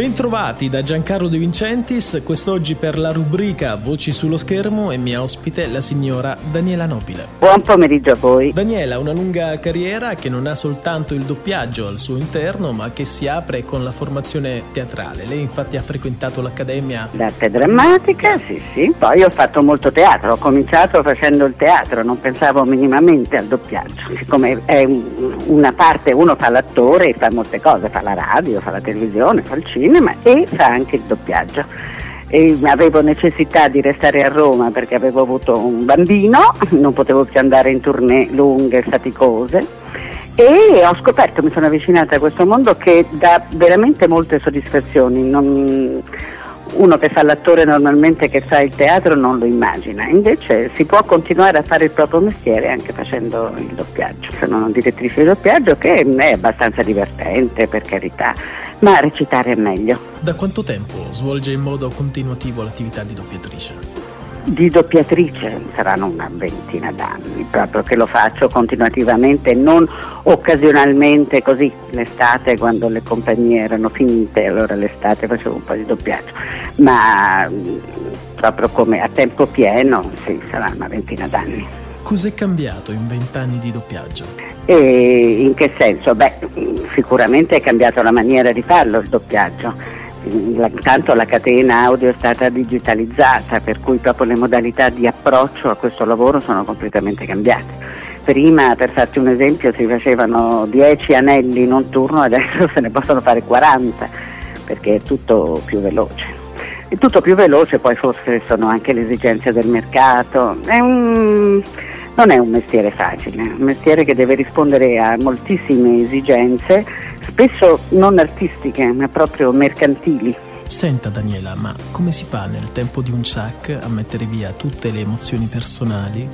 Bentrovati da Giancarlo De Vincentis, quest'oggi per la rubrica Voci sullo schermo è mia ospite la signora Daniela Nobile. Buon pomeriggio a voi. Daniela ha una lunga carriera che non ha soltanto il doppiaggio al suo interno, ma che si apre con la formazione teatrale. Lei infatti ha frequentato l'Accademia d'Arte Drammatica, sì sì, poi ho fatto molto teatro, ho cominciato facendo il teatro, non pensavo minimamente al doppiaggio. Siccome è una parte, uno fa l'attore, fa molte cose, fa la radio, fa la televisione, fa il cinema cinema e fa anche il doppiaggio. E avevo necessità di restare a Roma perché avevo avuto un bambino, non potevo più andare in tournée lunghe e faticose e ho scoperto, mi sono avvicinata a questo mondo che dà veramente molte soddisfazioni. Non, uno che fa l'attore normalmente che fa il teatro non lo immagina, invece si può continuare a fare il proprio mestiere anche facendo il doppiaggio. Sono una direttrice di doppiaggio che è abbastanza divertente per carità, ma recitare è meglio. Da quanto tempo svolge in modo continuativo l'attività di doppiatrice? Di doppiatrice saranno una ventina d'anni, proprio che lo faccio continuativamente, non occasionalmente così l'estate quando le compagnie erano finite, allora l'estate facevo un po' di doppiaggio, ma mm, proprio come a tempo pieno, sì, sarà una ventina d'anni. Cos'è cambiato in vent'anni di doppiaggio? E in che senso? Beh, sicuramente è cambiata la maniera di farlo il doppiaggio. Intanto la catena audio è stata digitalizzata, per cui proprio le modalità di approccio a questo lavoro sono completamente cambiate. Prima, per farti un esempio, si facevano 10 anelli in un turno, adesso se ne possono fare 40, perché è tutto più veloce. È tutto più veloce, poi forse sono anche le esigenze del mercato. È un non è un mestiere facile, è un mestiere che deve rispondere a moltissime esigenze, spesso non artistiche, ma proprio mercantili. Senta Daniela, ma come si fa nel tempo di un chuck a mettere via tutte le emozioni personali,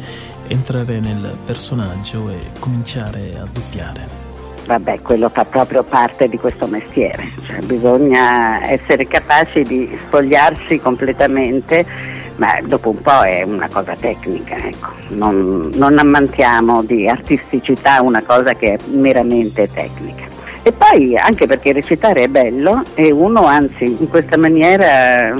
entrare nel personaggio e cominciare a doppiare? Vabbè, quello fa proprio parte di questo mestiere, cioè, bisogna essere capaci di spogliarsi completamente ma dopo un po' è una cosa tecnica, ecco. non, non ammantiamo di artisticità una cosa che è meramente tecnica. E poi anche perché recitare è bello e uno anzi in questa maniera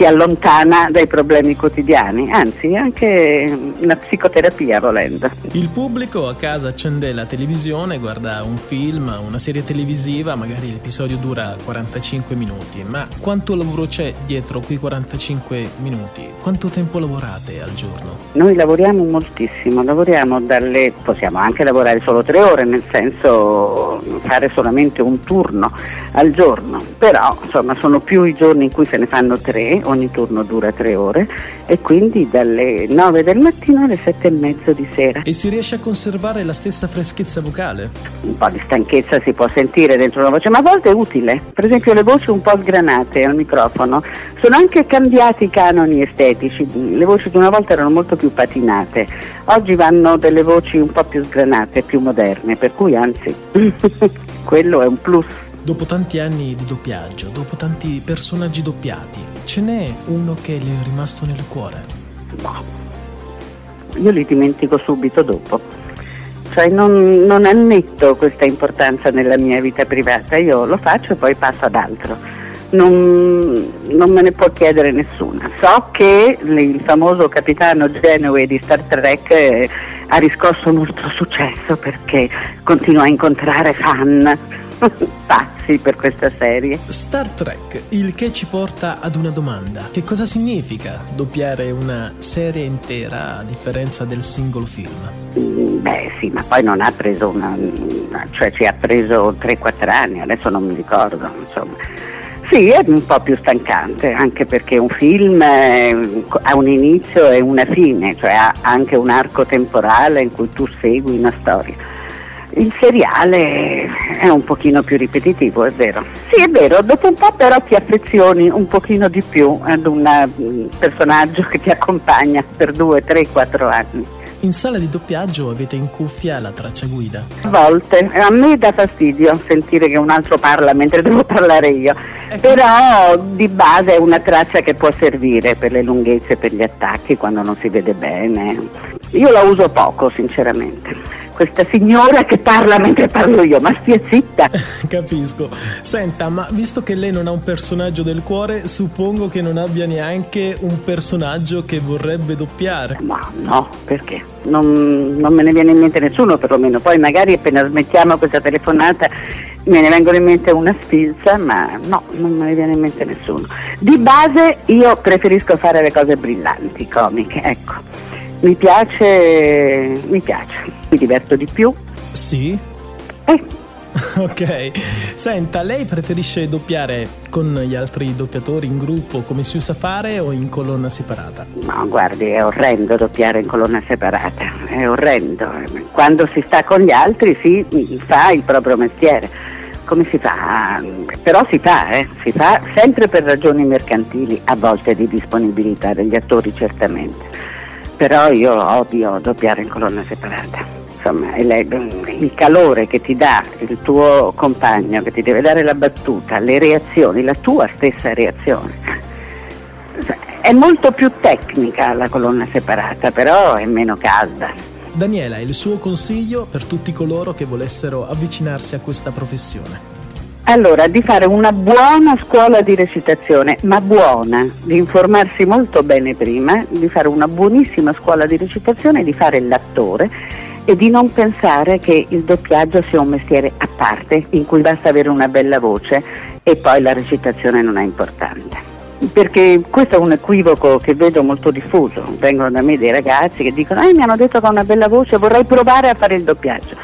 si allontana dai problemi quotidiani, anzi anche una psicoterapia volendo. Il pubblico a casa accende la televisione, guarda un film, una serie televisiva, magari l'episodio dura 45 minuti, ma quanto lavoro c'è dietro quei 45 minuti? Quanto tempo lavorate al giorno? Noi lavoriamo moltissimo, lavoriamo dalle, possiamo anche lavorare solo tre ore, nel senso fare solamente un turno al giorno, però insomma sono più i giorni in cui se ne fanno tre ogni turno dura tre ore e quindi dalle 9 del mattino alle 7 e mezzo di sera. E si riesce a conservare la stessa freschezza vocale? Un po' di stanchezza si può sentire dentro la voce, ma a volte è utile. Per esempio le voci un po' sgranate al microfono sono anche cambiati i canoni estetici. Le voci di una volta erano molto più patinate, oggi vanno delle voci un po' più sgranate, più moderne, per cui anzi quello è un plus. Dopo tanti anni di doppiaggio, dopo tanti personaggi doppiati, ce n'è uno che le è rimasto nel cuore? No, io li dimentico subito dopo. Cioè non, non annetto questa importanza nella mia vita privata, io lo faccio e poi passo ad altro. Non, non, me ne può chiedere nessuna. So che il famoso capitano Genoway di Star Trek eh, ha riscosso molto successo perché continua a incontrare fan pazzi per questa serie. Star Trek, il che ci porta ad una domanda. Che cosa significa doppiare una serie intera a differenza del singolo film? Beh sì, ma poi non ha preso una... cioè ci ha preso 3-4 anni, adesso non mi ricordo, insomma. Sì, è un po' più stancante, anche perché un film ha un inizio e una fine, cioè ha anche un arco temporale in cui tu segui una storia. Il seriale è un pochino più ripetitivo, è vero. Sì, è vero, dopo un po' però ti affezioni un pochino di più ad un mm, personaggio che ti accompagna per due, tre, quattro anni. In sala di doppiaggio avete in cuffia la traccia guida? A volte, a me dà fastidio sentire che un altro parla mentre devo parlare io, ecco. però di base è una traccia che può servire per le lunghezze, per gli attacchi, quando non si vede bene. Io la uso poco, sinceramente questa signora che parla mentre parlo io, ma stia zitta. Capisco. Senta, ma visto che lei non ha un personaggio del cuore, suppongo che non abbia neanche un personaggio che vorrebbe doppiare. Ma no, perché? Non, non me ne viene in mente nessuno perlomeno. Poi magari appena smettiamo questa telefonata me ne vengono in mente una sfilza, ma no, non me ne viene in mente nessuno. Di base io preferisco fare le cose brillanti, comiche, ecco. Mi piace, mi piace, mi diverto di più. Sì? Eh. ok, senta, lei preferisce doppiare con gli altri doppiatori in gruppo come si usa fare o in colonna separata? No, guardi, è orrendo doppiare in colonna separata, è orrendo. Quando si sta con gli altri si fa il proprio mestiere. Come si fa? Però si fa, eh? si fa sempre per ragioni mercantili, a volte di disponibilità degli attori certamente però io odio doppiare in colonna separata. Insomma, il calore che ti dà il tuo compagno, che ti deve dare la battuta, le reazioni, la tua stessa reazione. È molto più tecnica la colonna separata, però è meno calda. Daniela, il suo consiglio per tutti coloro che volessero avvicinarsi a questa professione? Allora, di fare una buona scuola di recitazione, ma buona, di informarsi molto bene prima, di fare una buonissima scuola di recitazione, di fare l'attore e di non pensare che il doppiaggio sia un mestiere a parte, in cui basta avere una bella voce e poi la recitazione non è importante. Perché questo è un equivoco che vedo molto diffuso. Vengono da me dei ragazzi che dicono: eh, mi hanno detto che ho una bella voce, vorrei provare a fare il doppiaggio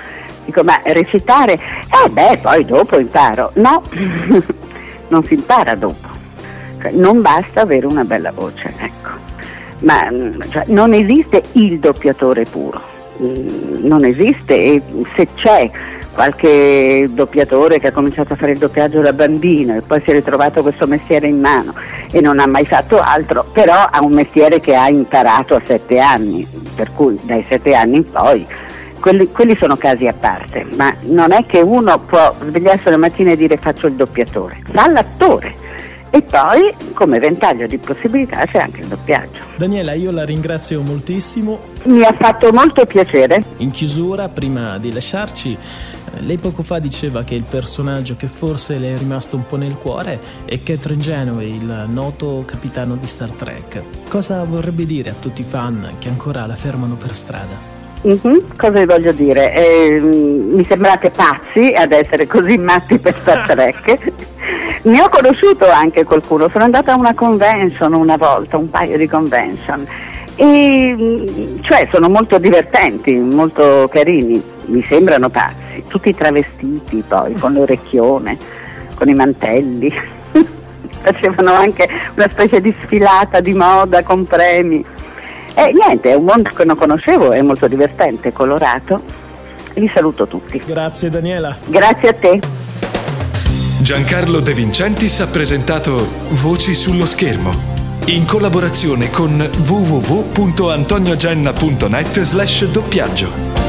Dico, ma recitare? Eh beh, poi dopo imparo. No, non si impara dopo. Cioè, non basta avere una bella voce, ecco. Ma mm, cioè, non esiste il doppiatore puro. Mm, non esiste e se c'è qualche doppiatore che ha cominciato a fare il doppiaggio da bambino e poi si è ritrovato questo mestiere in mano e non ha mai fatto altro, però ha un mestiere che ha imparato a sette anni, per cui dai sette anni in poi quelli, quelli, sono casi a parte, ma non è che uno può svegliarsi la mattina e dire faccio il doppiatore, fa l'attore. E poi come ventaglio di possibilità c'è anche il doppiaggio. Daniela, io la ringrazio moltissimo. Mi ha fatto molto piacere. In chiusura, prima di lasciarci, eh, lei poco fa diceva che il personaggio che forse le è rimasto un po' nel cuore è Catherine Genoway, il noto capitano di Star Trek. Cosa vorrebbe dire a tutti i fan che ancora la fermano per strada? Mm-hmm. Cosa vi voglio dire? Eh, mi sembrate pazzi ad essere così matti per Star Trek. Ne ho conosciuto anche qualcuno, sono andata a una convention una volta, un paio di convention. E, mm, cioè sono molto divertenti, molto carini, mi sembrano pazzi, tutti travestiti poi, con l'orecchione, con i mantelli. Facevano anche una specie di sfilata di moda con premi. E niente, è un mondo che non conoscevo, è molto divertente, colorato. Li saluto tutti. Grazie Daniela. Grazie a te. Giancarlo De Vincentis ha presentato Voci sullo schermo in collaborazione con www.antoniogenna.net slash doppiaggio.